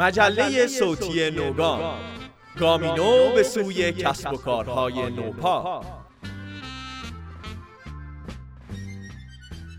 مجله صوتی نوگام. گامینو به سوی کسب و کارهای نوپا.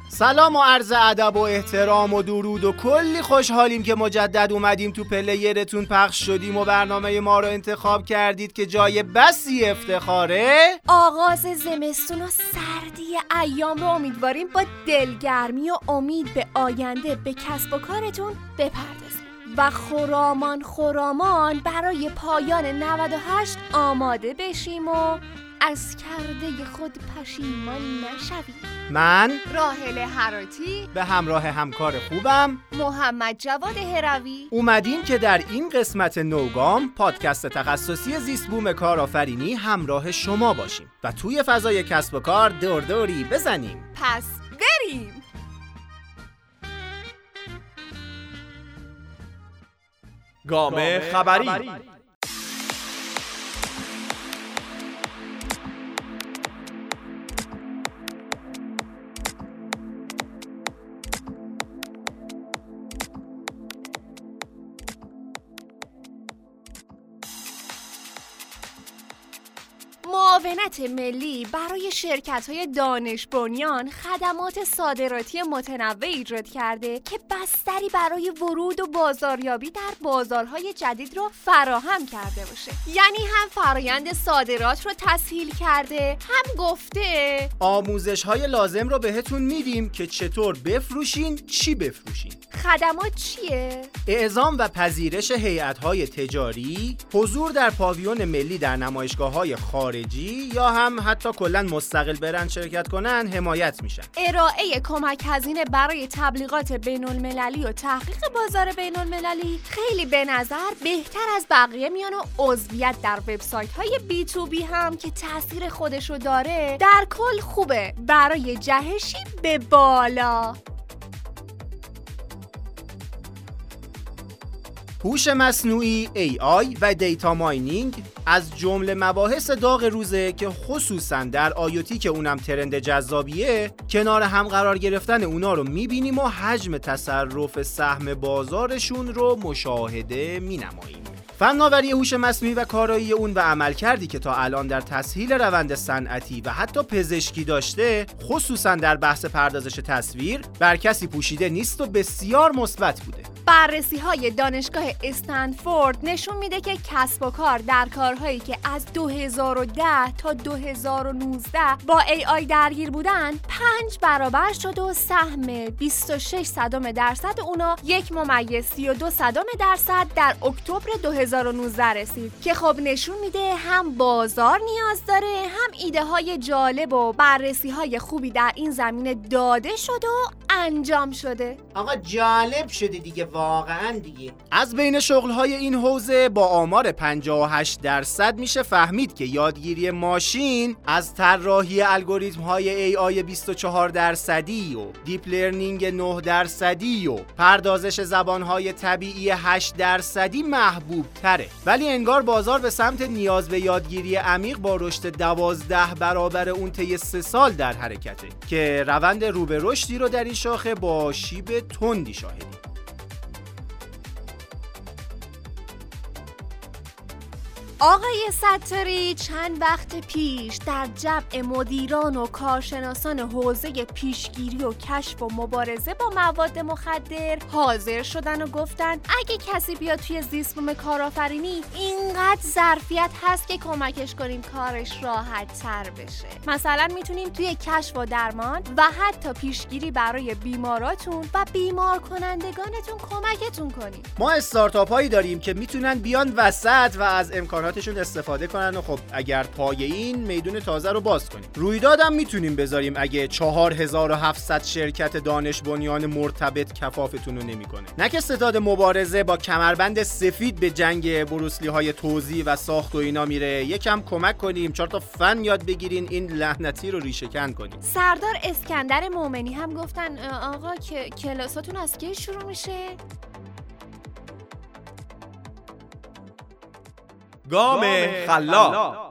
سلام و عرض ادب و احترام و درود و کلی خوشحالیم که مجدد اومدیم تو پلیرتون پخش شدیم و برنامه ما رو انتخاب کردید که جای بسی افتخاره. آغاز زمستون و سردی ایام رو امیدواریم با دلگرمی و امید به آینده به کسب و کارتون بپردازیم. و خرامان خرامان برای پایان 98 آماده بشیم و از کرده خود پشیمان نشویم. من راهل هراتی به همراه همکار خوبم محمد جواد هروی. اومدیم که در این قسمت نوگام پادکست تخصصی زیست بوم کارآفرینی همراه شما باشیم و توی فضای کسب و کار دوردوری بزنیم. پس بریم. گام خبری. معاونت ملی برای شرکت های دانش بنیان خدمات صادراتی متنوع ایجاد کرده که بستری برای ورود و بازاریابی در بازارهای جدید رو فراهم کرده باشه یعنی هم فرایند صادرات رو تسهیل کرده هم گفته آموزش های لازم رو بهتون میدیم که چطور بفروشین چی بفروشین خدمات چیه؟ اعزام و پذیرش هیئت‌های تجاری، حضور در پاویون ملی در نمایشگاه‌های خارجی یا هم حتی کلا مستقل برن شرکت کنن حمایت میشن. ارائه کمک هزینه برای تبلیغات بین المللی و تحقیق بازار بین المللی خیلی به نظر بهتر از بقیه میان و عضویت در وبسایت های بی تو بی هم که تاثیر خودشو داره در کل خوبه برای جهشی به بالا هوش مصنوعی AI و دیتا ماینینگ از جمله مباحث داغ روزه که خصوصا در آیوتی که اونم ترند جذابیه کنار هم قرار گرفتن اونا رو می‌بینیم و حجم تصرف سهم بازارشون رو مشاهده مینماییم. فناوری هوش مصنوعی و کارایی اون و عملکردی که تا الان در تسهیل روند صنعتی و حتی پزشکی داشته خصوصا در بحث پردازش تصویر بر کسی پوشیده نیست و بسیار مثبت بوده. بررسی های دانشگاه استنفورد نشون میده که کسب و کار در کارهایی که از 2010 تا 2019 با AI درگیر بودن پنج برابر شد و سهم 26 صدم درصد اونا یک ممیز 32 صدم درصد در اکتبر 2019 رسید. که خب نشون میده هم بازار نیاز داره هم ایده های جالب و بررسی های خوبی در این زمینه داده شد و انجام شده. آقا جالب شده دیگه واقعا دیگه. از بین شغلهای این حوزه با آمار 58 درصد میشه فهمید که یادگیری ماشین از طراحی الگوریتم های AI 24 درصدی و deep learning 9 درصدی و پردازش زبانهای طبیعی 8 درصدی محبوب تره ولی انگار بازار به سمت نیاز به یادگیری عمیق با رشد 12 برابر اون طی 3 سال در حرکته که روند رو به رشدی رو در این شاخه با شیب تندی شاهدیم. آقای ستاری چند وقت پیش در جمع مدیران و کارشناسان حوزه پیشگیری و کشف و مبارزه با مواد مخدر حاضر شدن و گفتن اگه کسی بیاد توی زیستبوم کارآفرینی اینقدر ظرفیت هست که کمکش کنیم کارش راحت تر بشه. مثلا می‌تونیم توی کشف و درمان و حتی پیشگیری برای بیماراتون و بیمار کنندگانتون کمکتون کنیم. ما استارتاپ هایی داریم که می‌تونن بیان وسط و از امکانات امکاناتشون استفاده کنن و خب اگر پای این میدون تازه رو باز کنیم. رویدادم می‌تونیم بذاریم اگه 4700 شرکت دانش بنیان مرتبط کفافتون رو نمی‌کنه. نه که ستاد مبارزه با کمربند سفید به جنگ بروسلی های توزیع و ساخت و اینا میره. یکم کمک کنیم چهار تا فن یاد بگیرین این لعنتی رو ریشه کنیم. سردار اسکندر مومنی هم گفتن آقا که کلاساتون از کی شروع میشه؟ گام خلاق.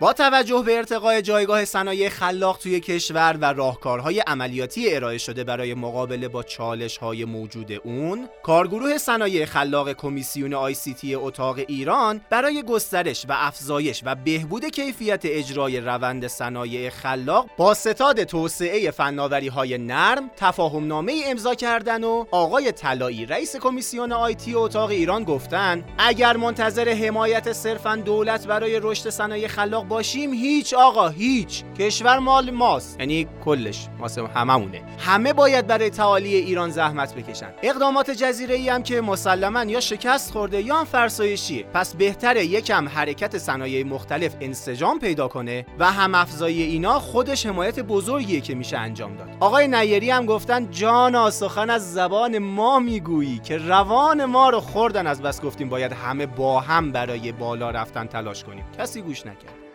با توجه به ارتقای جایگاه صنایع خلاق توی کشور و راهکارهای عملیاتی ارائه شده برای مقابله با چالش‌های موجود اون، کارگروه صنایع خلاق کمیسیون آی سی تی اتاق ایران برای گسترش و افزایش و بهبود کیفیت اجرای روند صنایع خلاق با ستاد توسعه فناوری‌های نرم تفاهم نامه امضا کردن و آقای طلایی رئیس کمیسیون آیتی اتاق ایران گفتن اگر منتظر حمایت صرفا دولت برای رشد صنایع خلاق باشیم هیچ آقا هیچ. کشور مال ماست. یعنی کلش واسه هممونه. همه باید برای تعالی ایران زحمت بکشن. اقدامات جزیره ای هم که مسلما یا شکست خورده یا هم فرسایشیه. پس بهتره یکم حرکت صنایع مختلف انسجام پیدا کنه و هم افزایی اینا خودش حمایت بزرگیه که میشه انجام داد. آقای نیری هم گفتن جانا سخن از زبان ما می‌گویی که روان ما رو خوردن. از بس گفتیم باید همه با هم برای بالا رفتن تلاش کنیم. کسی گوش نکرد.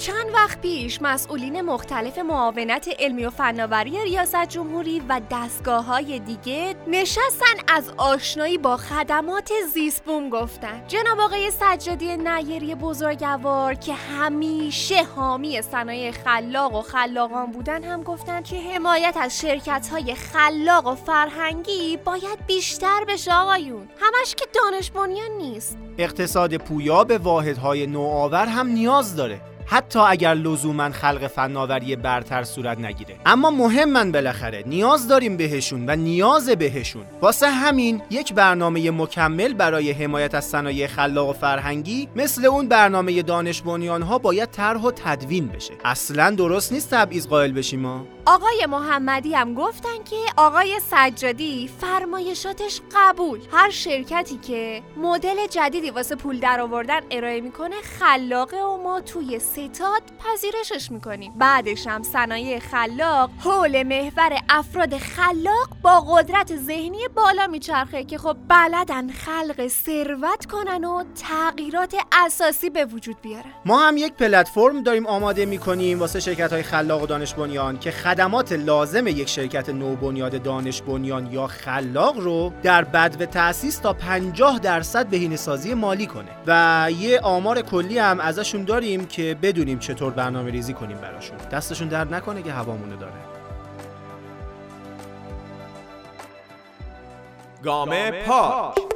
چند وقت پیش مسئولین مختلف معاونت علمی و فناوری ریاست جمهوری و دستگاه های دیگه نشستن از آشنایی با خدمات زیسبوم گفتن. جناب آقای سجادی نیری بزرگوار که همیشه حامی صنایع خلاق و خلاقان بودن هم گفتن که حمایت از شرکت های خلاق و فرهنگی باید بیشتر بشه آقایون. همش که دانش بنیان نیست. اقتصاد پویا به واحدهای نوآور هم نیاز داره. حتی اگر لزوما خلق فناوری برتر صورت نگیره. اما مهمن بالاخره نیاز داریم بهشون و نیاز بهشون. واسه همین یک برنامه مکمل برای حمایت از صنایع خلاق و فرهنگی مثل اون برنامه دانش ها باید طرح و تدوین بشه. اصلا درست نیست تبعیض قائل بشیم ما. آقای محمدی هم گفتن که آقای سجادی فرمایشاتش قبول. هر شرکتی که مدل جدیدی واسه پول درآوردن ارائه می‌کنه خلاقه و ما توی ستاد پذیرشش می‌کنیم. بعدش هم صنایع خلاق حول محور افراد خلاق با قدرت ذهنی بالا میچرخه که خب بلدن خلق ثروت کنن و تغییرات اساسی به وجود بیارن. ما هم یک پلتفرم داریم آماده می‌کنیم واسه شرکت های خلاق و دانش بنیان که خدمات لازم یک شرکت نوبنیاد دانش بنیان یا خلاق رو در بد و تأسیس تا 50 درصد بهینه سازی مالی کنه. و یه آمار کلی هم ازشون داریم که بدونیم چطور برنامه ریزی کنیم براشون. دستشون درد نکنه که هوامونه داره. گام پاک.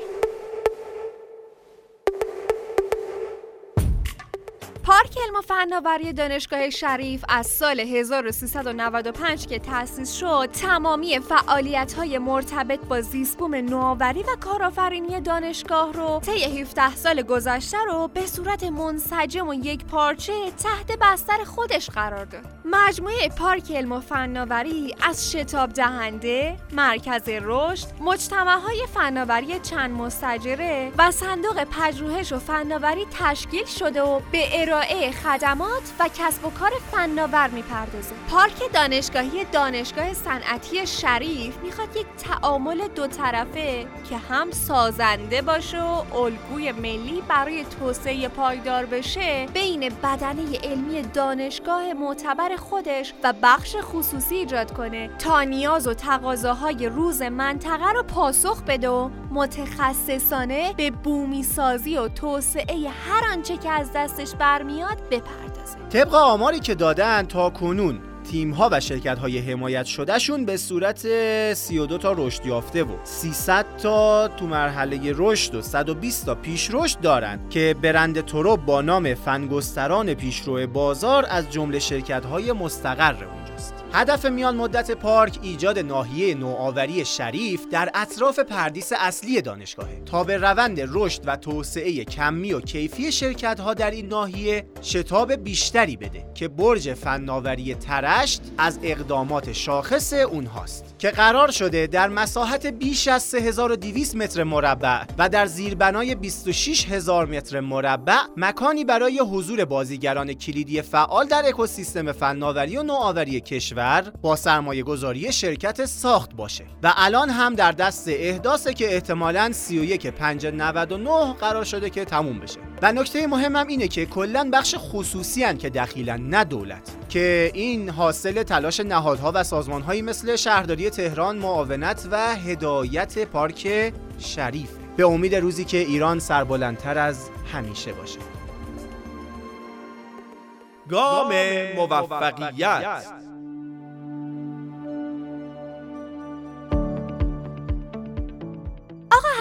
پارک علم و فناوری دانشگاه شریف از سال 1395 که تأسیس شد تمامی فعالیت های مرتبط با زیسبوم نوآوری و کارآفرینی دانشگاه رو طی 17 سال گذشته رو به صورت منسجم و یک پارچه تحت بستر خودش قرار داد. مجموعه پارک علم و فناوری از شتاب دهنده، مرکز رشد، مجتمع های فناوری چند مستجره و صندوق پژوهش و فناوری تشکیل شده و به ارائه خدمات و کسب و کار فناور می‌پردازه. پارک دانشگاهی دانشگاه صنعتی شریف می‌خواد یک تعامل دو طرفه که هم سازنده باشه و الگوی ملی برای توسعه پایدار بشه بین بدنه علمی دانشگاه معتبر خودش و بخش خصوصی ایجاد کنه تا نیاز و تقاضاهای روز منطقه رو پاسخ بده و متخصصانه به بومی سازی و توسعه هر آنچه که از دستش برمیاد بپردازه. طبق آماری که دادن تا کنون تیم ها و شرکت های حمایت شدهشون به صورت 32 تا رشد یافته و 300 تا تو مرحله رشد و 120 تا پیش رشد دارند که برند تروب با نام فنگستران پیشرو بازار از جمله شرکت های مستقر اونجاست هدف میان مدت پارک ایجاد ناحیه نوآوری شریف در اطراف پردیس اصلی دانشگاهه. تا به روند رشد و توسعه کمی و کیفی شرکت ها در این ناحیه شتاب بیشتری بده که برج فناوری ترشت از اقدامات شاخص اونهاست که قرار شده در مساحت بیش از 3200 متر مربع و در زیربنای 26000 متر مربع مکانی برای حضور بازیگران کلیدی فعال در اکوسیستم فناوری و نوآوری کشور با سرمایه گذاری شرکت ساخت باشه. و الان هم در دست احداثه که احتمالاً 31 599 قرار شده که تموم بشه. و نکته مهمم اینه که کلا بخش خصوصی هن که دخیلن نه دولت. که این حاصل تلاش نهادها و سازمانهایی مثل شهرداری تهران معاونت و هدایت پارک شریفه به امید روزی که ایران سربلندتر از همیشه باشه. گام موفقیت.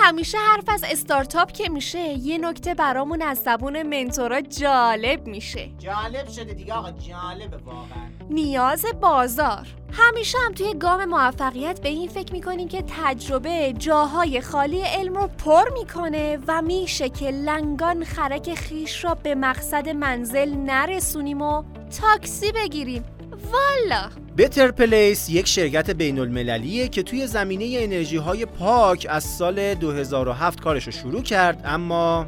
همیشه حرف از استارتاپ که میشه یه نکته برامون از زبون منتورا جالب میشه. جالب شده دیگه آقا جالبه واقعا. نیاز بازار. همیشه هم توی گام موفقیت به این فکر می‌کنیم که تجربه جاهای خالی علم رو پر می‌کنه و میشه که لنگان خرک خیش را به مقصد منزل نرسونیم و تاکسی بگیریم. والا! Better Place یک شرکت بین المللیه که توی زمینه انرژی های پاک از سال 2007 کارش رو شروع کرد اما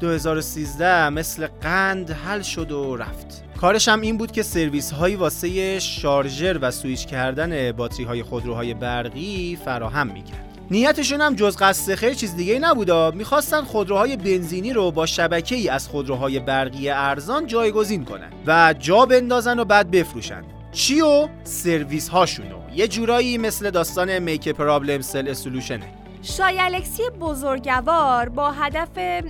2013 مثل قند حل شد و رفت. کارش هم این بود که سرویس هایی واسه شارژر و سویچ کردن باتری های خودروهای برقی فراهم می‌کرد. نیتشون هم جز قصد خیر چیز دیگه نبودا می‌خواستن خودروهای بنزینی رو با شبکه ای از خودروهای برقی ارزان جایگزین کنن و جا بندازن و بعد بفروشن. چی و سرویس هاشونو یه جورایی مثل داستان make problem sell solution ه شایالکسی بزرگوار با هدف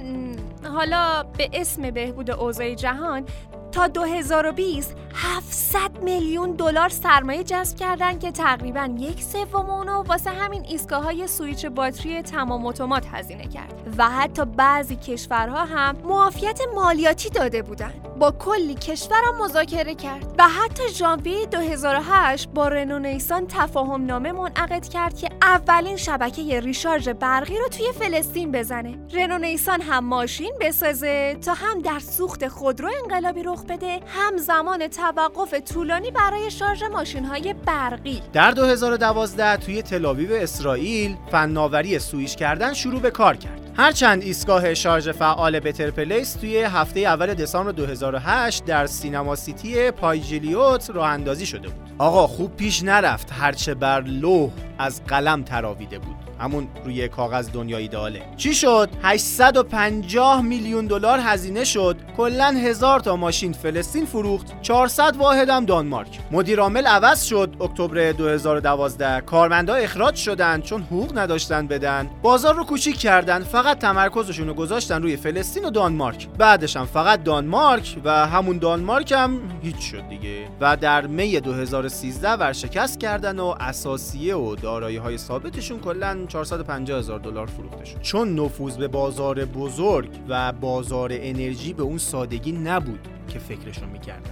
حالا به اسم بهبود اوضاع جهان تا 2020 700 میلیون دلار سرمایه جذب کردن که تقریبا یک سوم اونو واسه همین ایستگاه های سویچ باتری تمام اتومات هزینه کرد. و حتی بعضی کشورها هم معافیت مالیاتی داده بودن. با کلی کشورم مذاکره کرد و حتی ژانویه 2008 با رنو نیسان تفاهم نامه منعقد کرد که اولین شبکه ریشارژ برقی رو توی فلسطین بزنه. رنو نیسان هم ماشین بسازه تا هم در سوخت خودرو انقلابی رخ بده هم زمان توقف طولانی برای شارژ ماشین های برقی. در 2012 توی تلاویو اسرائیل فناوری سویش کردن شروع به کار کرد. هرچند ایستگاه شارژ فعال بتر پلیس توی هفته اول دسامبر 2008 در سینما سیتی پایجلیوت راه اندازی شده بود. آقا خوب پیش نرفت. هرچه بر لوح از قلم تراویده بود. همون روی کاغذ دنیای ایداله چی شد؟ 850 میلیون دلار هزینه شد. کلا هزار تا ماشین فلسطین فروخت. 400 واحد هم دانمارک. مدیر عامل عوض شد. اکتبر 2012 کارمندا اخراج شدن چون حقوق نداشتن بدن. بازار رو کوچیک کردن. فقط تمرکزشون رو گذاشتن روی فلسطین و دانمارک. بعدش هم فقط دانمارک و همون دانمارک هم هیچ شد دیگه. و در می 2013 ورشکست کردن و اساسیه و دارایی های ثابتشون کلا 450 هزار دلار فروخته شد چون نفوذ به بازار بزرگ و بازار انرژی به اون سادگی نبود که فکرشو می‌کردن.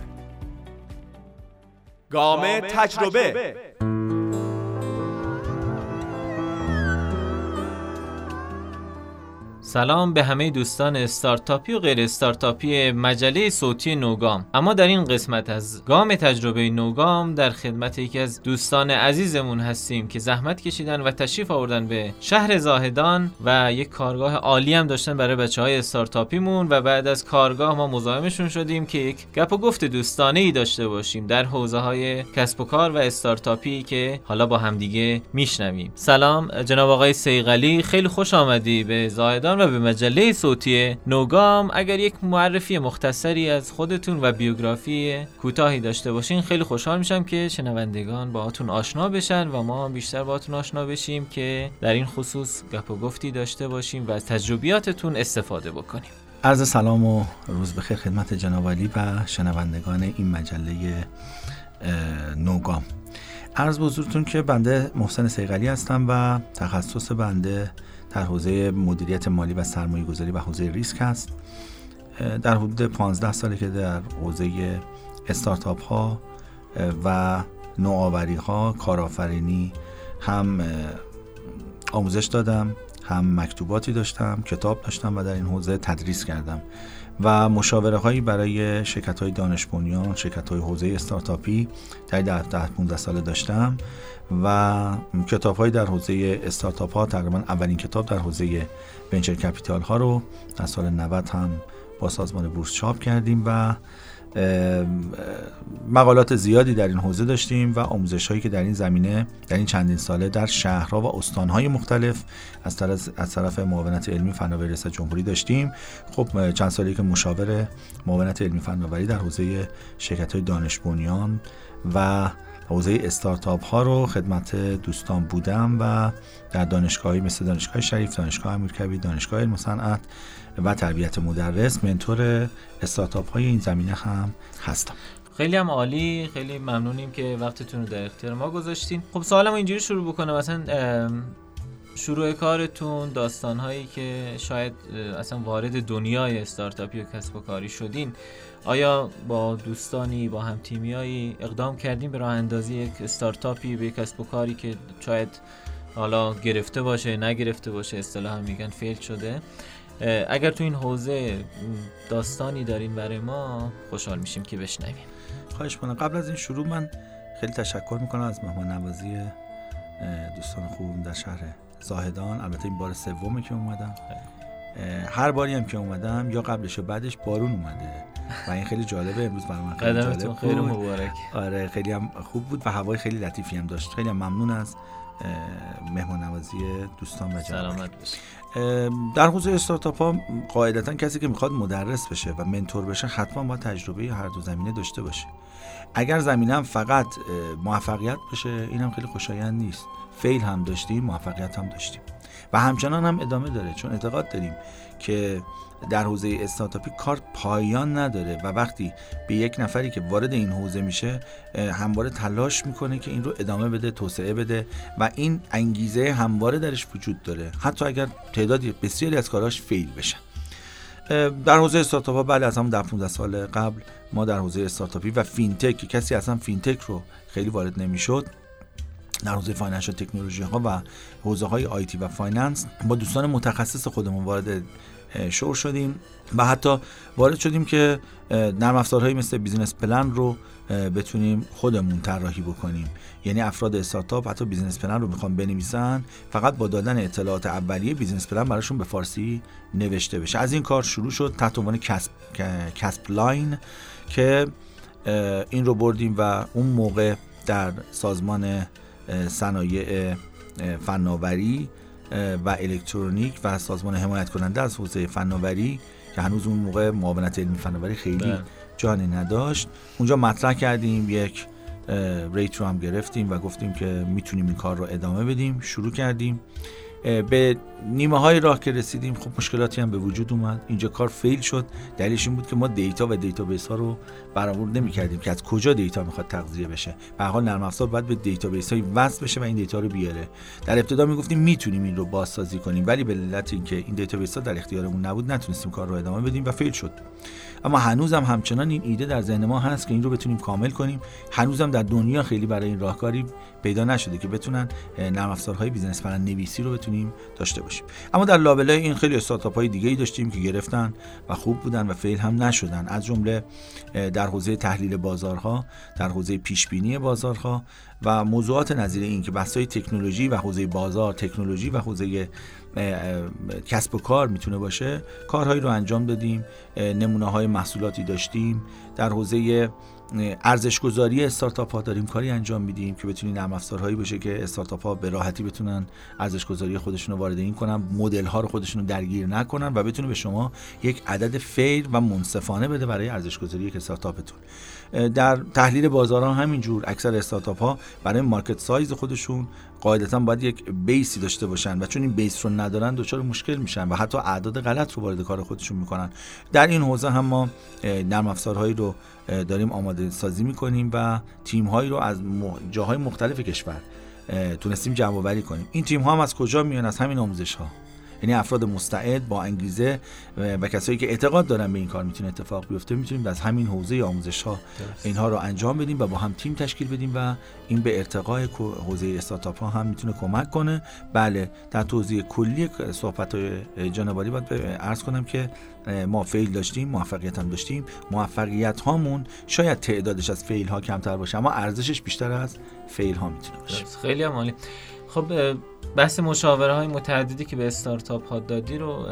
گام تجربه. سلام به همه دوستان استارتاپی و غیر استارتاپی مجله صوتی نوگام. اما در این قسمت از گام تجربه نوگام در خدمت یکی از دوستان عزیزمون هستیم که زحمت کشیدن و تشریف آوردن به شهر زاهدان و یک کارگاه عالی هم داشتن برای بچه های استارتاپیمون و بعد از کارگاه ما مزاحمشون شدیم که یک گپ و گفت دوستانه ای داشته باشیم در حوزه های کسب و کار و استارتاپی که حالا با همدیگه میشنویم. سلام جناب آقای سیغلی خیلی خوش آمدی به زاهدان و به مجله صوتی نوگام اگر یک معرفی مختصری از خودتون و بیوگرافی کوتاهی داشته باشین خیلی خوشحال میشم که شنوندگان باهاتون آشنا بشن و ما بیشتر باهاتون آشنا بشیم که در این خصوص گپ و گفتی داشته باشیم و از تجربیاتتون استفاده بکنیم. عرض سلام و روز بخیر خدمت جناب و شنوندگان این مجله نوگام. عرض به که بنده محسن سیغلی هستم و تخصص بنده در حوزه مدیریت مالی و سرمایه گذاری و حوزه ریسک هست. در حدود 15 ساله که در حوزه استارتاپ ها و نوآوری ها کارآفرینی هم آموزش دادم هم مکتوباتی داشتم کتاب داشتم و در این حوزه تدریس کردم. و مشاوره هایی برای شرکت های دانش بنیان شرکت های حوزه استارتاپی در 10 15 ساله داشتم و کتاب های در حوزه استارتاپ ها تقریبا اولین کتاب در حوزه ونچر کپیتال ها رو در سال 90 هم با سازمان بورس چاپ کردیم و مقالات زیادی در این حوزه داشتیم و آموزش هایی که در این زمینه در این چندین ساله در شهرها و استانهای مختلف از طرف از طرف معاونت علمی فناوری ریاست جمهوری داشتیم. خب چند سالی که مشاور معاونت علمی فناوری در حوزه شرکت های دانش بنیان و حوزه استارتاپ ها رو خدمت دوستان بودم و در دانشگاهی مثل دانشگاه شریف، دانشگاه امیرکبیر، دانشگاه علم صنعت و تربیت مدرس منتور استارتاپ های این زمینه هم هستم. خیلی هم عالی خیلی ممنونیم که وقتتون رو در اختیار ما گذاشتین. خب سوالم اینجوری شروع بکنم. مثلا شروع کارتون داستان هایی که شاید اصلا وارد دنیای استارتاپی و کسب و کاری شدین آیا با دوستانی با هم تیمیایی اقدام کردیم به راه اندازی یک استارتاپی به کسب و کاری که شاید حالا گرفته باشه نگرفته باشه اصطلاحا میگن فیل شده؟ اگر تو این حوزه داستانی دارین برای ما خوشحال میشیم که بشنویم. خواهش کنم قبل از این شروع من خیلی تشکر می‌کنم از مهمان نوازی دوستان خوبم در شهر زاهدان. البته این بار سومه که اومدم. هر باری هم که اومدم یا قبلش و بعدش بارون اومده. و این خیلی جالبه امروز برای من خیلی جالب خیلی مبارک. آره خیلی هم خوب بود و هوای خیلی لطیفی هم داشت. خیلی هم ممنون از مهمان نوازی دوستان و سلامت در حوزه استارتاپ ها قاعدتا کسی که می‌خواد مدرس بشه و منتور بشه حتما باید تجربه هر دو زمینه داشته باشه. اگر زمینه فقط موفقیت بشه این هم خیلی خوشایند نیست. فیل هم داشتیم موفقیت هم داشتیم. و همچنان هم ادامه داره چون اعتقاد داریم که در حوزه استارتاپی کار پایان نداره و وقتی به یک نفری که وارد این حوزه میشه همواره تلاش می‌کنه که این رو ادامه بده توسعه بده و این انگیزه همواره درش وجود داره حتی اگر تعدادی بسیاری از کاراش fail بشن. در حوزه استارتاپ ها بله از همون در 15 سال قبل ما در حوزه استارتاپی و fintech که کسی اصلا fintech رو خیلی وارد نمی‌شد. در حوزه financial technology ها و حوزه های IT و finance با دوستان متخصص خودمون وارد شور شدیم و حتی وارد شدیم که نرم افزارهایی مثل business plan رو بتونیم خودمون طراحی بکنیم. یعنی افراد استارتاپ حتی business plan رو می‌خوان بنویسن فقط با دادن اطلاعات اولیه business plan براشون به فارسی نوشته بشه. از این کار شروع شد تحت عنوان کسب کسب line که این رو بردیم و اون موقع در سازمان صنایع فناوری و الکترونیک و سازمان حمایت کننده از حوزه فناوری که هنوز اون موقع معاونت علمی فناوری خیلی بله. جانی نداشت. اونجا مطرح کردیم یک ریت رو هم گرفتیم و گفتیم که می‌تونیم این کار رو ادامه بدیم. شروع کردیم. به نیمه های راه که رسیدیم خب مشکلاتی هم به وجود اومد. اینجا کار fail شد. دلیلش این بود که ما data و database ها رو برآورد نمی کردیم که از کجا data می‌خواد تغذیه بشه. به حال نرم افزار باید به database های وصل بشه و این data رو بیاره. در ابتدا می‌گفتیم می‌تونیم این رو بازسازی کنیم ولی به علت اینکه این database ها در اختیارمون نبود نتونستیم کار رو ادامه بدیم و fail شد. اما هنوزم همچنان این ایده در ذهن ما هست که این رو بتونیم کامل کنیم. هنوزم در دنیا خیلی برای این راهکاری پیدا نشده که بتونن نرم افزارهای business plan نویسی رو بتونیم داشته باشیم. اما در لابلای این خیلی استارتاپ های دیگه ای داشتیم که گرفتن و خوب بودن و fail هم نشدن. از جمله در حوزه تحلیل بازارها در حوزه پیش بینی بازارها و موضوعات نظیر این که بحث‌های تکنولوژی و حوزه بازار تکنولوژی و حوزه کسب و کار می‌تونه باشه کارهایی رو انجام دادیم نمونه های محصولاتی داشتیم. در حوزه ارزش گذاری استارتاپ ها داریم کاری انجام میدیم که بتونین نرم افزارهایی باشه که استارتاپ ها به راحتی بتونن ارزش گذاری خودشون رو وارد این کنن مدل ها رو خودشون رو درگیر نکنن و بتونه به شما یک عدد فیر و منصفانه بده برای ارزش گذاری یک استارتاپتون. در تحلیل بازارها همینجور اکثر استارتاپ ها برای مارکت سایز خودشون قاعدتا باید یک بیسی داشته باشن و چون این بیس رو ندارن دچار مشکل میشن و حتی اعداد غلط رو وارد کار خودشون می‌کنن. در این حوزه هم ما نرم افزارهایی رو داریم آماده سازی می‌کنیم و تیم هایی رو از جاهای مختلف کشور تونستیم جمع کنیم. این تیم ها هم از کجا میان؟ از همین آموزش ها یعنی افراد مستعد با انگیزه و کسایی که اعتقاد دارن به این کار می‌تونه اتفاق بیفته می‌تونیم از همین حوزه آموزش ها اینها رو انجام بدیم و با هم تیم تشکیل بدیم و این به ارتقای حوزه استارتاپ ها هم می‌تونه کمک کنه. بله در توضیح کلی صحبت های جنابالی باید عرض کنم که ما فیل داشتیم موفقیت هم داشتیم. موفقیت هامون شاید تعدادش از فیل ها کمتر باشه اما ارزشش بیشتر از فیل ها می‌تونه باشه. خیلی عالی. خب بحث مشاوره های متعددی که به استارتاپ ها دادی رو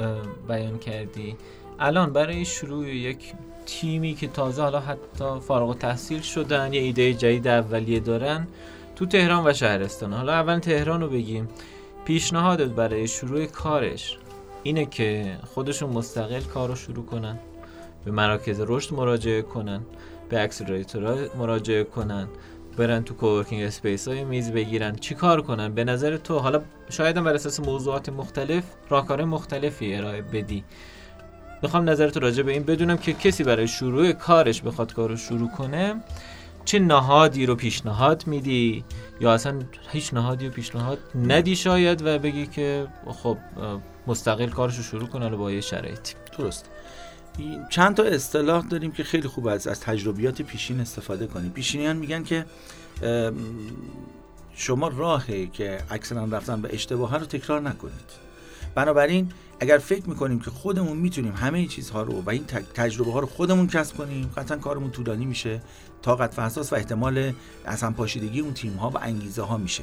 بیان کردی. الان برای شروع یک تیمی که تازه حالا حتی فارغ تحصیل شدن یه ایده جدید اولیه دارن تو تهران و شهرستان. حالا اول تهران رو بگیم. پیشنهادت برای شروع کارش اینه که خودشون مستقل کار رو شروع کنن به مراکز رشد مراجعه کنن به اکسلراتورها مراجعه کنن. برن تو coworking space های میز بگیرن. چی کار کنن؟ به نظر تو حالا شاید هم بر اساس موضوعات مختلف راهکار مختلفی ارائه بدی. می‌خوام نظر تو راجع به این بدونم که کسی برای شروع کارش بخواد کار رو شروع کنه چه نهادی رو پیشنهاد میدی؟ یا اصلا هیچ نهادی رو پیشنهاد ندی شاید و بگی که خب مستقل کارش رو شروع کنه با یه شرایطی درست چند تا اصطلاح داریم که خیلی خوب از از تجربیات پیشین استفاده کنیم. پیشینیان میگن که شما راهی که اکثرا رفتن به اشتباه رو تکرار نکنید. بنابراین اگر فکر می‌کنیم که خودمون می‌تونیم همه چیزها رو و این تج- تجربه ها رو خودمون کسب کنیم قطعا کارمون طولانی میشه طاقت و اساس و احتمال اصلا پاشیدگی اون تیم ها و انگیزه ها میشه.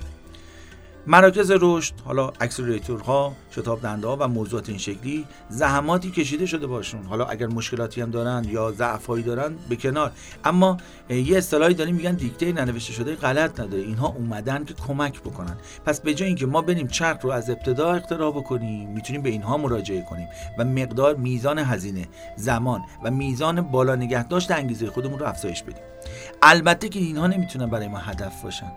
مراکز رشد حالا اکسلراتورها شتاب دنده ها و موضوعات این شکلی زحماتی کشیده شده باشون. حالا اگر مشکلاتی هم دارن یا ضعفایی دارن به کنار. اما یه اصطلاحی داریم میگن دیکته ننوشته شده غلط نداره. اینها اومدن که کمک بکنن. پس به جای اینکه ما بریم چرخ رو از ابتدا اختراع بکنیم می‌تونیم به اینها مراجعه کنیم و مقدار میزان هزینه زمان و میزان بالا نگه داشت انگیزه خودمون رو افزایش بدیم. البته که اینها نمی‌تونن برای ما هدف باشن.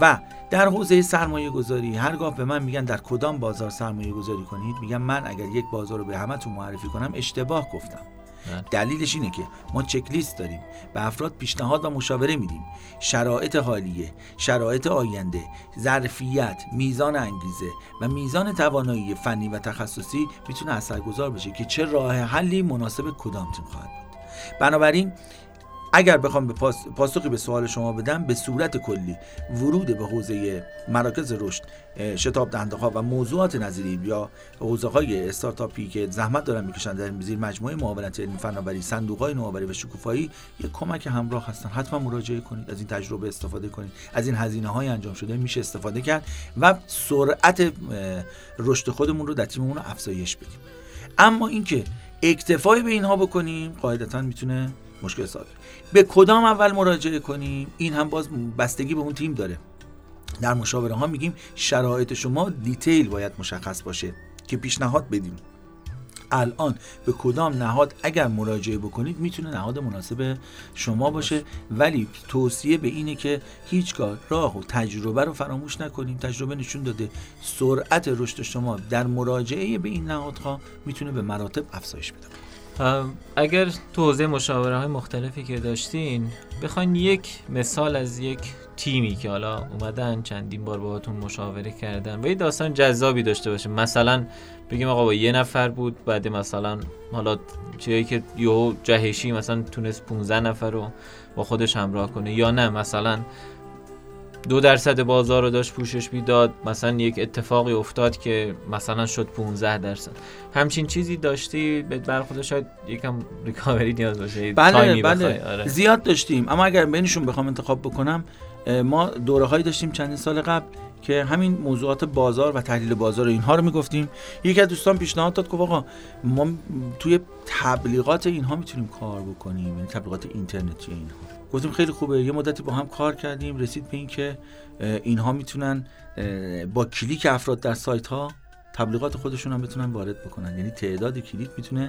و در حوزه سرمایه گذاری هرگاه به من میگن در کدام بازار سرمایه گذاری کنید میگم من اگر یک بازار رو به همتون معرفی کنم اشتباه گفتم. بله. دلیلش اینه که ما چکلیست داریم. به افراد پیشنهاد و مشاوره میدیم. شرایط حالیه شرایط آینده ظرفیت میزان انگیزه و میزان توانایی فنی و تخصصی می‌تونه اثرگذار بشه که چه راه حلی مناسب کدام تیم خواهد بود. بنابراین اگر بخوام به پاس... پاسخی به سوال شما بدم به صورت کلی ورود به حوزه مراکز رشد شتاب دهنده ها و موضوعات نظیری یا حوزه های استارتاپی که زحمت دارن می‌کشن در زیر مجموعه معاونت علمی فناوری صندوق های نوآوری و شکوفایی یک کمک همراه هستن. حتما مراجعه کنید از این تجربه استفاده کنید. از این هزینه های انجام شده میشه استفاده کرد و سرعت رشد خودمون رو در تیممون افزایش بدیم. اما اینکه اکتفای به اینها بکنیم قاعدتا می‌تونه مشکل ساده. به کدام اول مراجعه کنیم؟ این هم باز بستگی به اون تیم داره. در مشاوره ها میگیم شرایط شما دیتیل باید مشخص باشه که پیشنهاد بدیم. الان به کدام نهاد اگر مراجعه بکنید می‌تونه نهاد مناسب شما باشه. ولی توصیه به اینه که هیچگاه راه و تجربه رو فراموش نکنیم. تجربه نشون داده سرعت رشد شما در مراجعه به این نهادها می‌تونه به مراتب افزایش بده. اگر تو حوزه مشاوره های مختلفی که داشتین بخواین یک مثال از یک تیمی که حالا اومدن چندین بار باهاتون مشاوره کردن و یه داستان جذابی داشته باشه. مثلا بگیم آقا با یه نفر بود بعد مثلا حالا چیزی که یهو جهشی مثلا تونست 15 نفر رو با خودش همراه کنه یا نه. مثلا دو درصد بازار رو داشت پوشش می‌داد. مثلا یک اتفاقی افتاد که مثلا شد 15 درصد. همچین چیزی داشتی؟ به برخورد شاید یکم ریکاوری نیاز باشه. بله بله. آره. زیاد داشتیم. اما اگر بینشون بخوام انتخاب بکنم ما دوره هایی داشتیم چندین سال قبل. که همین موضوعات بازار و تحلیل بازار اینها رو می‌گفتیم. یکی از دوستان پیشنهاد داد گفت آقا ما توی تبلیغات اینها می‌تونیم کار بکنیم یعنی تبلیغات اینترنتی اینها. گفتیم خیلی خوبه. یه مدتی با هم کار کردیم رسید به این که اه، اینها می‌تونن با کلیک افراد در سایت ها تبلیغات خودشون هم بتونن وارد بکنن. یعنی تعداد کلیک می‌تونه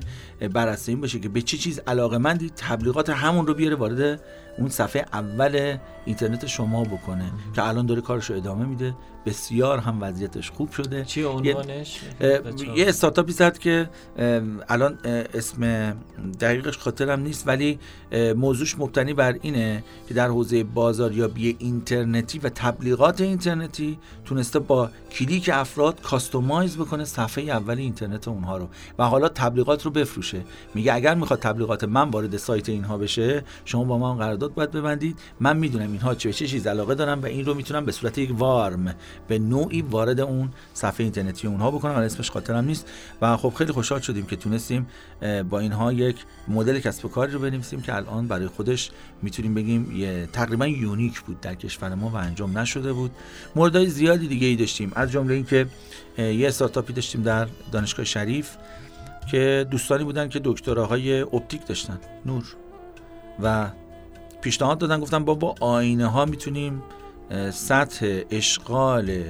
بر اساس این باشه که به چه چیز علاقه مندی تبلیغات همون رو بیاره وارد اون صفحه اول اینترنت شما بکنه که الان داره کارش رو ادامه میده. بسیار هم وضعیتش خوب شده. چی عنوانش؟ بچه‌ها؟ یه استارتاپی زد که الان اسم دقیقش خاطرم نیست ولی موضوعش مبتنی بر اینه که در حوزه بازاریابی اینترنتی و تبلیغات اینترنتی تونسته با کلیک افراد customize بکنه صفحه اول اینترنت اونها رو و حالا تبلیغات رو بفروشه. میگه اگر می‌خواد تبلیغات من وارد سایت اینها بشه شما با ما هم قرارداد باید ببندید. من می‌دونم اینها چه چه چیز علاقه دارم و این رو می‌تونم به صورت یک warm به نوعی وارد اون صفحه اینترنتی اونها بکنم ولی اسمش خاطرم نیست. و خب خیلی خوشحال شدیم که تونستیم با اینها یک مدل کسب و کاری رو بنویسیم که الان برای خودش می‌تونیم بگیم یه تقریبا unique بود در کشور ما و انجام نشده بود. موردهای زیادی دیگه ای داشتیم. از جمله اینکه یه استارتاپی داشتیم در دانشگاه شریف که دوستانی بودن که دکتراهای اپتیک داشتن. نور. و پیشنهاد دادن گفتن بابا آینه ها می‌تونیم سطح اشغال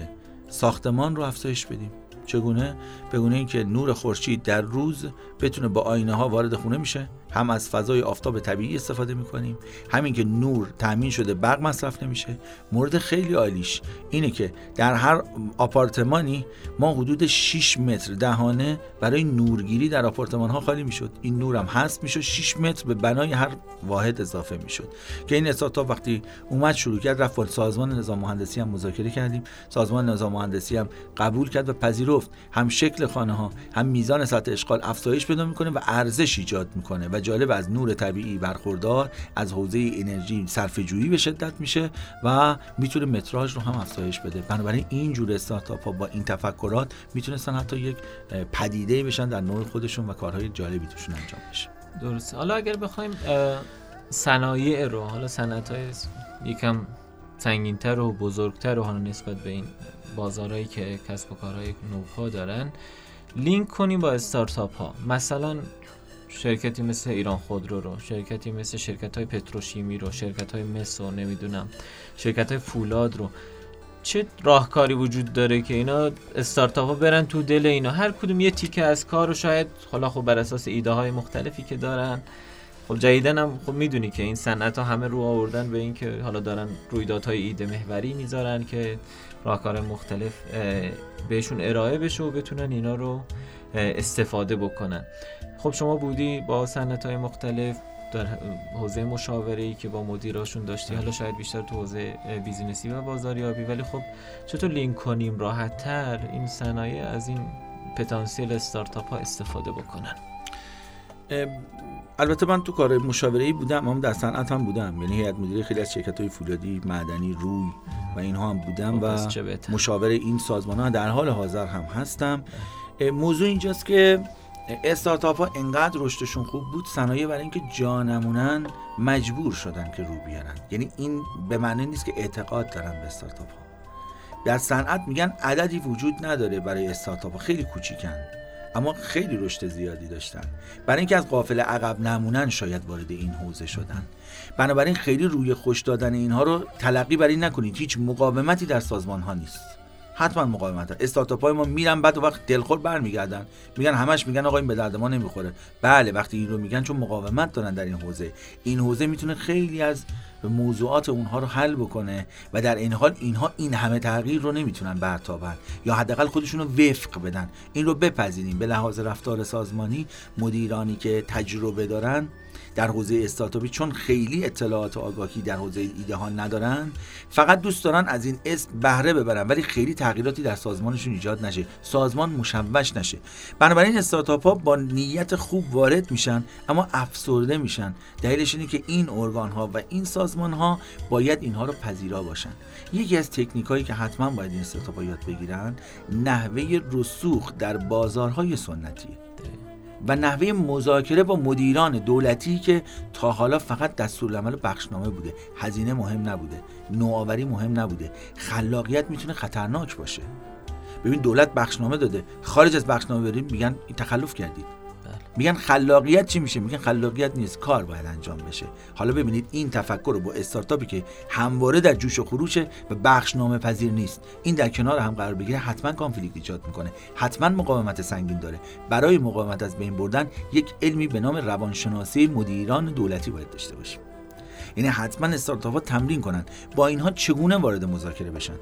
ساختمان رو افزایش بدیم. چگونه؟ بگونه اینکه نور خورشید در روز بتونه با آینه ها وارد خونه میشه. هم از فضای آفتاب طبیعی استفاده می‌کنیم. همین که نور تامین شده برق مصرف نمیشه. مورد خیلی عالیش اینه که در هر آپارتمانی ما حدود 6 متر دهانه برای نورگیری در آپارتمان ها خالی می‌شد. این نور هم هست می‌شد. 6 متر به بنای هر واحد اضافه می‌شد. که این استارتاپ وقتی اومد شروع کرد رفت سازمان نظام مهندسی هم مذاکره کردیم. سازمان نظام مهندسی هم قبول کرد و پذیرفت. هم شکل خانه ها هم میزان سطح اشغال افزایش پیدا می‌کنه و ارزش ایجاد می‌کنه. و جالب از نور طبیعی برخوردار از حوزه انرژی صرفه جویی به شدت میشه و می‌تونه متراژ رو هم افزایش بده. بنابراین این جور استارتاپ ها با این تفکرات می‌تونستن حتی یک پدیده بشن در نوع خودشون و کارهای جالبی توشون انجام بشه. درسته. حالا اگر بخوایم صنایع رو حالا صنعت های یکم سنگینتر و بزرگتر و حالا نسبت به این بازارهایی که کسب و کارهای نوپا دارن لینک کنیم با استارتاپ ها. مثلا شرکتی مثل ایران خودرو رو شرکتی مثل شرکت های پتروشیمی رو شرکت های مس رو نمی‌دونم شرکت های فولاد رو. چه راهکاری وجود داره که اینا استارتاپ ها برن تو دل اینا؟ هر کدوم یه تیکه از کار رو شاید حالا خب بر اساس ایده های مختلفی که دارن. خب جدیدن هم خب می‌دونی که این صنعت ها همه رو آوردن به این که حالا دارن رویدادهای ایده محوری می‌ذارن که راهکار مختلف بهشون ارائه بشه و بتونن اینا رو استفاده بکنن. خب شما بودی با صنعت های مختلف در حوزه مشاوره ای که با مدیراشون داشتی. حالا شاید بیشتر تو حوزه business ی و بازاریابی. ولی خب چطور لینک کنیم راحت تر این صنایع از این پتانسیل استارتاپ ها استفاده بکنن؟ البته من تو کار مشاوره‌ای بودم اما در صنعت هم بودم. یعنی هیئت مدیره خیلی از شرکت های فولادی معدنی روی و اینها هم بودم خب، و. مشاور این سازمان ها در حال حاضر هم هستم. اه، موضوع اینجاست که استارتاپ ها انقدر رشدشون خوب بود صنایع برای اینکه جا نمونن مجبور شدن که رو بیارن. یعنی این به معنی نیست که اعتقاد دارن به استارتاپ ها در صنعت میگن عددی وجود نداره برای استارتاپ ها خیلی کوچیکن اما خیلی رشد زیادی داشتن. برای اینکه از قافل عقب نمونن شاید وارد این حوزه شدن. بنابراین خیلی روی خوش دادن اینها رو تلقی بر این نکنید. هیچ مقاومتی در سازمان ها نیست. حتما مقاومت. استارتاپ های ما میرن بعد وقت دلخور برمیگردن. میگن همش میگن آقا این به درد ما نمی‌خوره. بله وقتی این رو میگن چون مقاومت دارن در این حوزه. این حوزه می‌تونه خیلی از موضوعات اونها رو حل بکنه و در این حال اینها این همه تغییر رو نمی‌تونن برتابن یا حداقل خودشون رو وفق بدن. این رو بپذیریم. به لحاظ رفتار سازمانی مدیرانی که تجربه دارن در حوزه استارتاپی چون خیلی اطلاعات آگاهی در حوزه ایده ها ندارن فقط دوست دارن از این اسم بهره ببرن ولی خیلی تغییراتی در سازمانشون ایجاد نشه سازمان مشوش نشه. بنابراین استارتاپ ها با نیت خوب وارد میشن اما افسرده میشن. دلیلش اینه که این ارگان ها و این سازمان ها باید اینها رو پذیرا باشن. یکی از تکنیک هایی که حتما باید این استارتاپ یاد بگیرن نحوه رسوخ در بازارهای سنتیه و نحوه مذاکره با مدیران دولتی که تا حالا فقط دستورالعمل و بخشنامه بوده. هزینه مهم نبوده. نوآوری مهم نبوده. خلاقیت می‌تونه خطرناک باشه. ببین دولت بخشنامه داده. خارج از بخشنامه بریم میگن تخلف کردید. میگن خلاقیت چی میشه؟ میگن خلاقیت نیست کار باید انجام بشه. حالا ببینید این تفکر رو با استارتاپی که همواره در جوش و خروشه و بخشنامه پذیر نیست. این در کنار هم قرار بگیره حتما کانفلیکت ایجاد می‌کنه. حتما مقاومت سنگین داره. برای مقاومت از بین بردن یک علمی به نام روانشناسی مدیران دولتی باید داشته باشیم. یعنی حتما استارتاپ ها تمرین کنن. با اینها چگونه وارد مذاکره بشن؟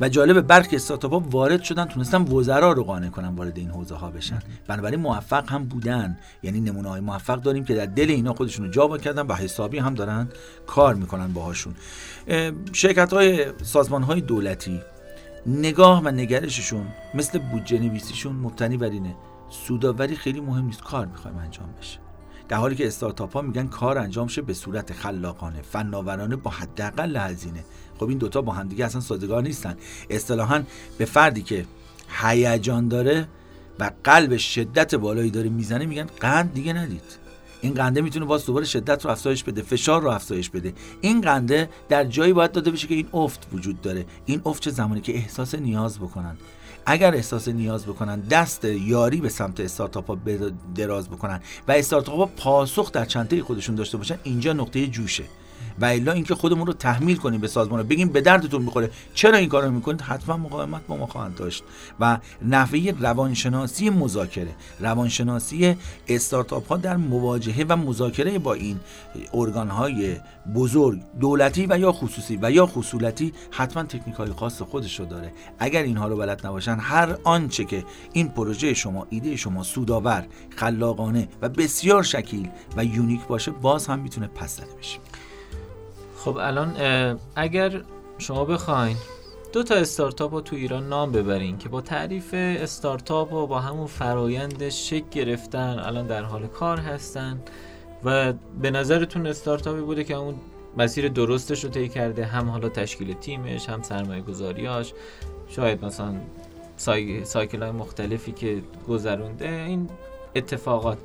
و جالب برخی استارتاپ ها وارد شدن تونستن وزرا رو قانع کنن وارد این حوزه ها بشن بنابراین موفق هم بودن. یعنی نمونه های موفق داریم که در دل اینا خودشون رو جا با کردن و حسابی هم دارن کار می‌کنن باهاشون. شرکت های سازمان های دولتی نگاه و نگرششون مثل بودجه نویسیشون مبتنی بر اینه. سوداوری خیلی مهم نیست. کار می‌خوایم انجام بشه. در حالی که استارتاپ ها میگن کار انجام شه به صورت خلاقانه فناورانه با حداقل هزینه. خب این دوتا با همدیگه اصلا سازگار نیستن. اصطلاحا به فردی که هیجان داره و قلب شدت بالایی داره می‌زنه میگن قند دیگه ندید. این قنده می‌تونه باز دوباره شدت رو افزایش بده فشار رو افزایش بده. این قنده در جایی باید داده بشه که این افت وجود داره. این افت چه زمانی که احساس نیاز بکنن. اگر احساس نیاز بکنن دست یاری به سمت استارتاپ ها دراز بکنن و استارتاپ ها پاسخ در چنته خودشون داشته باشن اینجا نقطه جوشه. و الا اینکه خودمون رو تحمیل کنیم به سازمان بگیم به دردتون می‌خوره. چرا این کارو می‌کنید؟ حتما مقاومت با ما خواهند داشت. و نحوه روانشناسی مذاکره. روانشناسی استارتاپ ها در مواجهه و مذاکره با این ارگان های بزرگ دولتی و یا خصوصی و یا خصولتی حتما تکنیک های خاص خودش داره. اگر اینها رو بلد نباشن هر آنچه که این پروژه شما ایده شما سودآور خلاقانه و بسیار شکیل و یونیک باشه باز هم می‌تونه پس زده بشه. خب الان اگر شما بخواین دو تا استارتاپ رو تو ایران نام ببرین که با تعریف استارتاپ و با همون فرایند شک گرفتن الان در حال کار هستن و به نظرتون استارتاپی بوده که اون مسیر درستش رو طی کرده هم حالا تشکیل تیمش هم سرمایه گذاریاش شاید مثلا سای... سایکل های مختلفی که گذرونده این اتفاقات.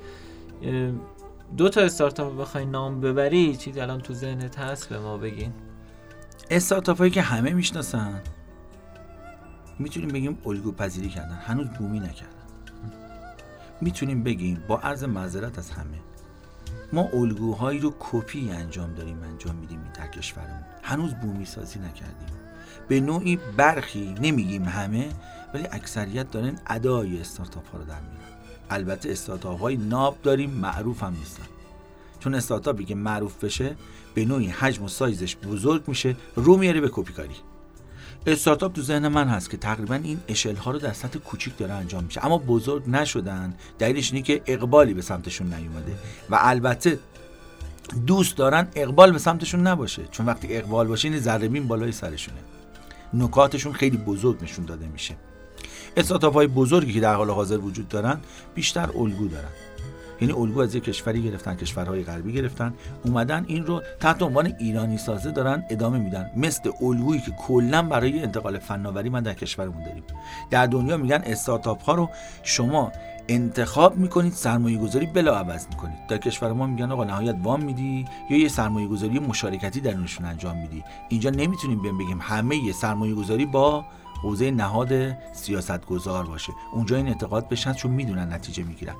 دو تا استارتاپ بخوای نام ببری چیزی الان تو ذهنت هست به ما بگین. استارتاپ هایی که همه می‌شناسن. می‌تونیم بگیم الگو پذیری کردن. هنوز بومی نکردن. می‌تونیم بگیم با عرض معذرت از همه ما الگوهایی رو کپی انجام داریم انجام میدیم در کشورمون. هنوز بومی سازی نکردیم. به نوعی برخی نمیگیم همه ولی اکثریت دارن ادای استارتاپ ها رو در میارن. البته استارتاپ های ناب داریم معروف هم نیستن. چون استارتاپی که معروف بشه به نوعی حجم و سایزش بزرگ میشه رو میاره به کپی کاری استارتاپ تو ذهن من هست که تقریبا این اشل ها رو در سطح کوچیک داره انجام میشه. اما بزرگ نشدن دلیلش اینه که اقبالی به سمتشون نیومده. و البته دوست دارن اقبال به سمتشون نباشه. چون وقتی اقبال باشه این ذره بالای سرشونه. نکاتشون خیلی بزرگ نشون داده میشه. استارتاپ های بزرگی که در حال حاضر وجود دارن بیشتر الگو دارن. یعنی الگو از یک کشوری گرفتن کشورهای غربی گرفتن اومدن این رو تحت عنوان ایرانی سازه دارن ادامه میدن. مثل الگویی که کلا برای انتقال فناوری من در کشورمون داریم. در دنیا میگن استارتاپ ها رو شما انتخاب می‌کنید سرمایه گذاری بلا عوض می‌کنید. در کشور ما میگن آقا نهایت وام میدی یا یه سرمایه گذاری مشارکتی درونشون انجام میدی. اینجا نمی‌تونیم بگیم همه سرمایه گذاری با حوزه نهاد سیاست گذار باشه. اونجا این اعتقاد بشن چون می‌دونن نتیجه می‌گیرن.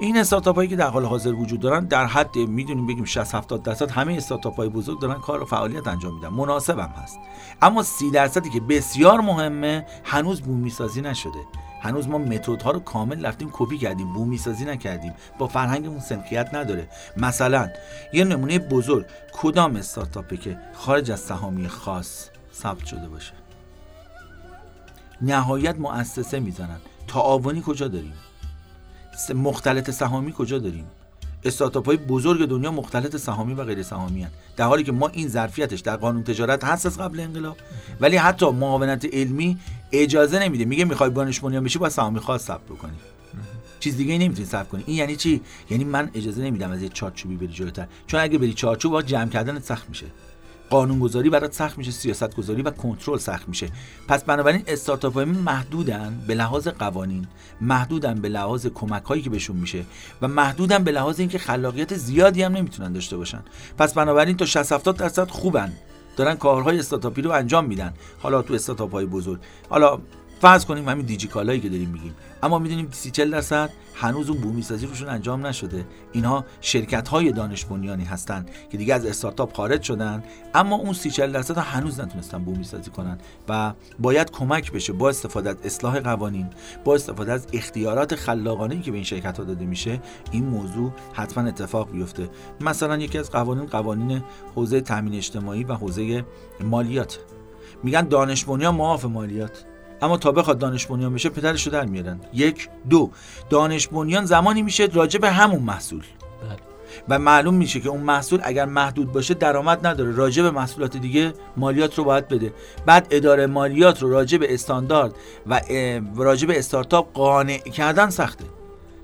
این استارتاپ هایی که در حال حاضر وجود دارن در حد می‌دونیم بگیم 60 70 درصد همه استارتاپ های بزرگ دارن کار و فعالیت انجام میدن. مناسب هم هست. اما 30 درصدی که بسیار مهمه هنوز بومی سازی نشده. هنوز ما متد ها رو کامل رفتیم کپی کردیم. بومی سازی نکردیم. با فرهنگمون سنخیت نداره. مثلا یه نمونه بزرگ کدام استارتاپه که خارج از سهامی خاص ثبت شده باشه؟ نهایت مؤسسه می‌زنن. تعاونی کجا داریم؟ مختلط سهامی کجا داریم؟ استارتاپ های بزرگ دنیا مختلط سهامی و غیر سهامی. در حالی که ما این ظرفیتش در قانون تجارت هست از قبل انقلاب. ولی حتی معاونت علمی اجازه نمیده. میگه می‌خوای دانش بنیان بشی باید سهامی خاص ثبت بکنی. چیز دیگه نمی‌تونی ثبت کنی. این یعنی چی؟ یعنی من اجازه نمیدم از یه چارچوبی بری جلوتر. چون اگه بری چارچوب با جمع کردن سخت میشه. قانونگذاری برات سخت میشه سیاست گذاری و کنترل سخت میشه. پس بنابراین استارتاپ های محدودن به لحاظ قوانین محدودن به لحاظ کمک هایی که بهشون میشه و محدودن به لحاظ اینکه خلاقیت زیادی هم نمی‌تونن داشته باشن. پس بنابراین تا 60 70 درصد خوبن. دارن کارهای استارتاپی رو انجام میدن. حالا تو استارتاپ های بزرگ. حالا فرض کنیم همین دیجیکالایی که داریم میگیم. اما می‌دونیم 30 40 درصد هنوز اون بومی سازی روشون انجام نشده. اینها شرکت های دانش بنیانی هستن که دیگه از استارتاپ خارج شدن اما اون 30 40 درصد هنوز نتونستن بومی سازی کنن و باید کمک بشه با استفاده از اصلاح قوانین با استفاده از اختیارات خلاقانه که به این شرکت ها داده میشه این موضوع حتما اتفاق بیفته. مثلا یکی از قوانین قوانین حوزه تامین اجتماعی و حوزه مالیات. میگن دانش بنیان معاف مالیات. اما تا بخواد دانش بنیان بشه پدرش رو در میارن. یک دو دانش بنیان زمانی میشه راجع به همون محصول. بله. و معلوم میشه که اون محصول اگر محدود باشه درآمد نداره. راجع به محصولات دیگه مالیات رو باید بده. بعد اداره مالیات رو راجع به استاندارد و راجع به استارتاپ قانع کردن سخته.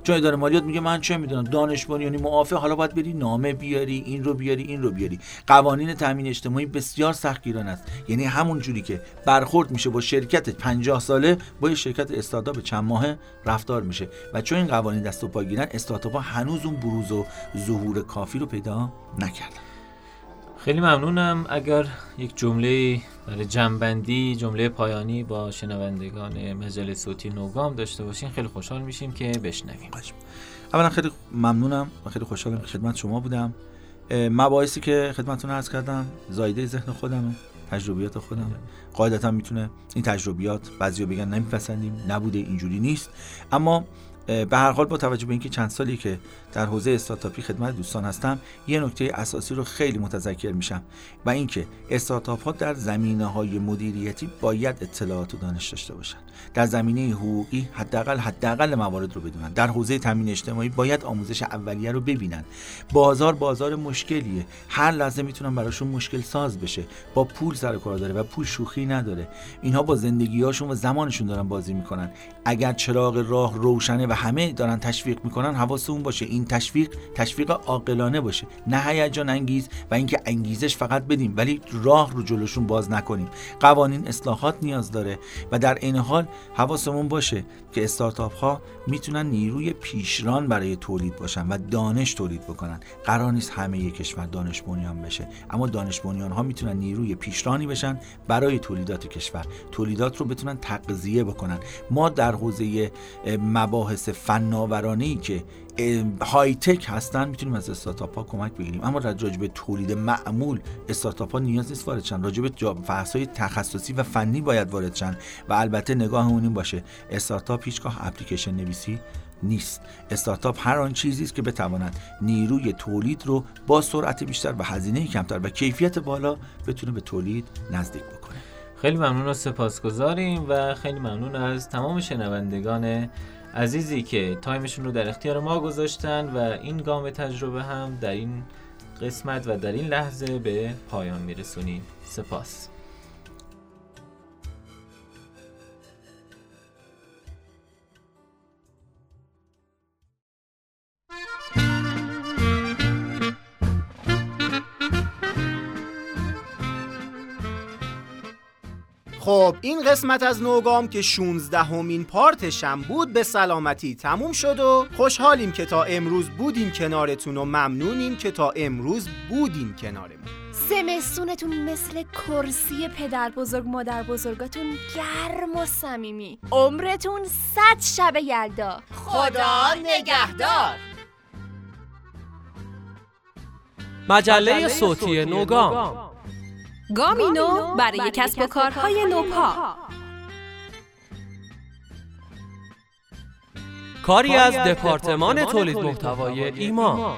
چون اداره مالیات میگه من چه می‌دونم دانش بنیانی معافه حالا باید بری نامه بیاری این رو بیاری این رو بیاری. قوانین تامین اجتماعی بسیار سختگیران است. یعنی همون جوری که برخورد میشه با شرکت 50 ساله با یه شرکت استارتاپ چند ماهه رفتار میشه. و چون این قوانین دست و پا گیرن استارتاپ هنوز اون بروز و ظهور کافی رو پیدا نکردن. خیلی ممنونم. اگر یک جمله برای جنبندی جمله پایانی با شنوندگان مجله صوتی نوگام داشته باشین خیلی خوشحال میشیم که بشنویم. اولا خیلی ممنونم و خیلی خوشحالم که خدمت شما بودم. مباحثی که خدمتتون عرض کردم زایده ذهن خودمه تجربیات خودمه قاعدتا می‌تونه این تجربیات بعضیا بگن نمیپسندیم نبوده اینجوری نیست. اما به هر حال با توجه به اینکه چند سالی که در حوزه استارتاپی خدمت دوستان هستم یه نکته اساسی رو خیلی متذکر میشم و اینکه استارتاپ ها در زمینه های مدیریتی باید اطلاعات و دانش داشته باشن. در زمینه حقوقی حداقل حداقل موارد رو بدونن. در حوزه تامین اجتماعی باید آموزش اولیه رو ببینن. بازار بازار مشکلیه. هر لحظه می‌تونن براشون مشکل ساز بشه. با پول سر کار داره و پول شوخی نداره. اینها با زندگیهاشون و زمانشون دارن بازی می‌کنن. اگر چراغ راه روشنه و همه دارن تشویق می‌کنن حواسمون باشه. تشویق تشویق عاقلانه باشه نه هیجان انگیز و اینکه انگیزش فقط بدیم ولی راه رو جلوشون باز نکنیم. قوانین اصلاحات نیاز داره و در عین حال حواسمون باشه که استارتاپ ها می‌تونن نیروی پیشران برای تولید باشن و دانش تولید بکنن. قرار نیست همه کشور دانش بنیان بشه اما دانش بنیان ها می‌تونن نیروی پیشرانی بشن برای تولیدات کشور. تولیدات رو بتونن تغذیه بکنن. ما در حوزه مباحث فناورانه ای که های تک هستن می‌تونیم از استارتاپ ها کمک بگیریم. اما راجع به تولید معمول استارتاپ ها نیاز نیست وارد شن. راجع به های تخصصی و فنی باید وارد شن. و البته نگاهمون این باشه استارتاپ هیچگاه اپلیکیشن نویسی نیست. استارتاپ هر آن چیزی است که بتواند نیروی تولید رو با سرعت بیشتر و هزینه کمتر و کیفیت بالا بتونه به تولید نزدیک بکنه. خیلی ممنون و سپاسگزاریم و خیلی ممنون از تمام شنوندگان عزیزی که تایمشون رو در اختیار ما گذاشتن و این گام تجربه هم در این قسمت و در این لحظه به پایان میرسونیم. سپاس. خب این قسمت از نوگام که 16 همین پارتشم بود به سلامتی تموم شد و خوشحالیم که تا امروز بودیم کنارتون و ممنونیم که تا امروز بودیم کنارمون. زمستونتون مثل کرسی پدر بزرگ مادر بزرگاتون گرم و صمیمی. عمرتون صد شب یلدا. خدا نگهدار. مجله صوتی نوگام. گامینو برای کسب و کارهای نوپا. کاری از دپارتمان تولید محتوای ایما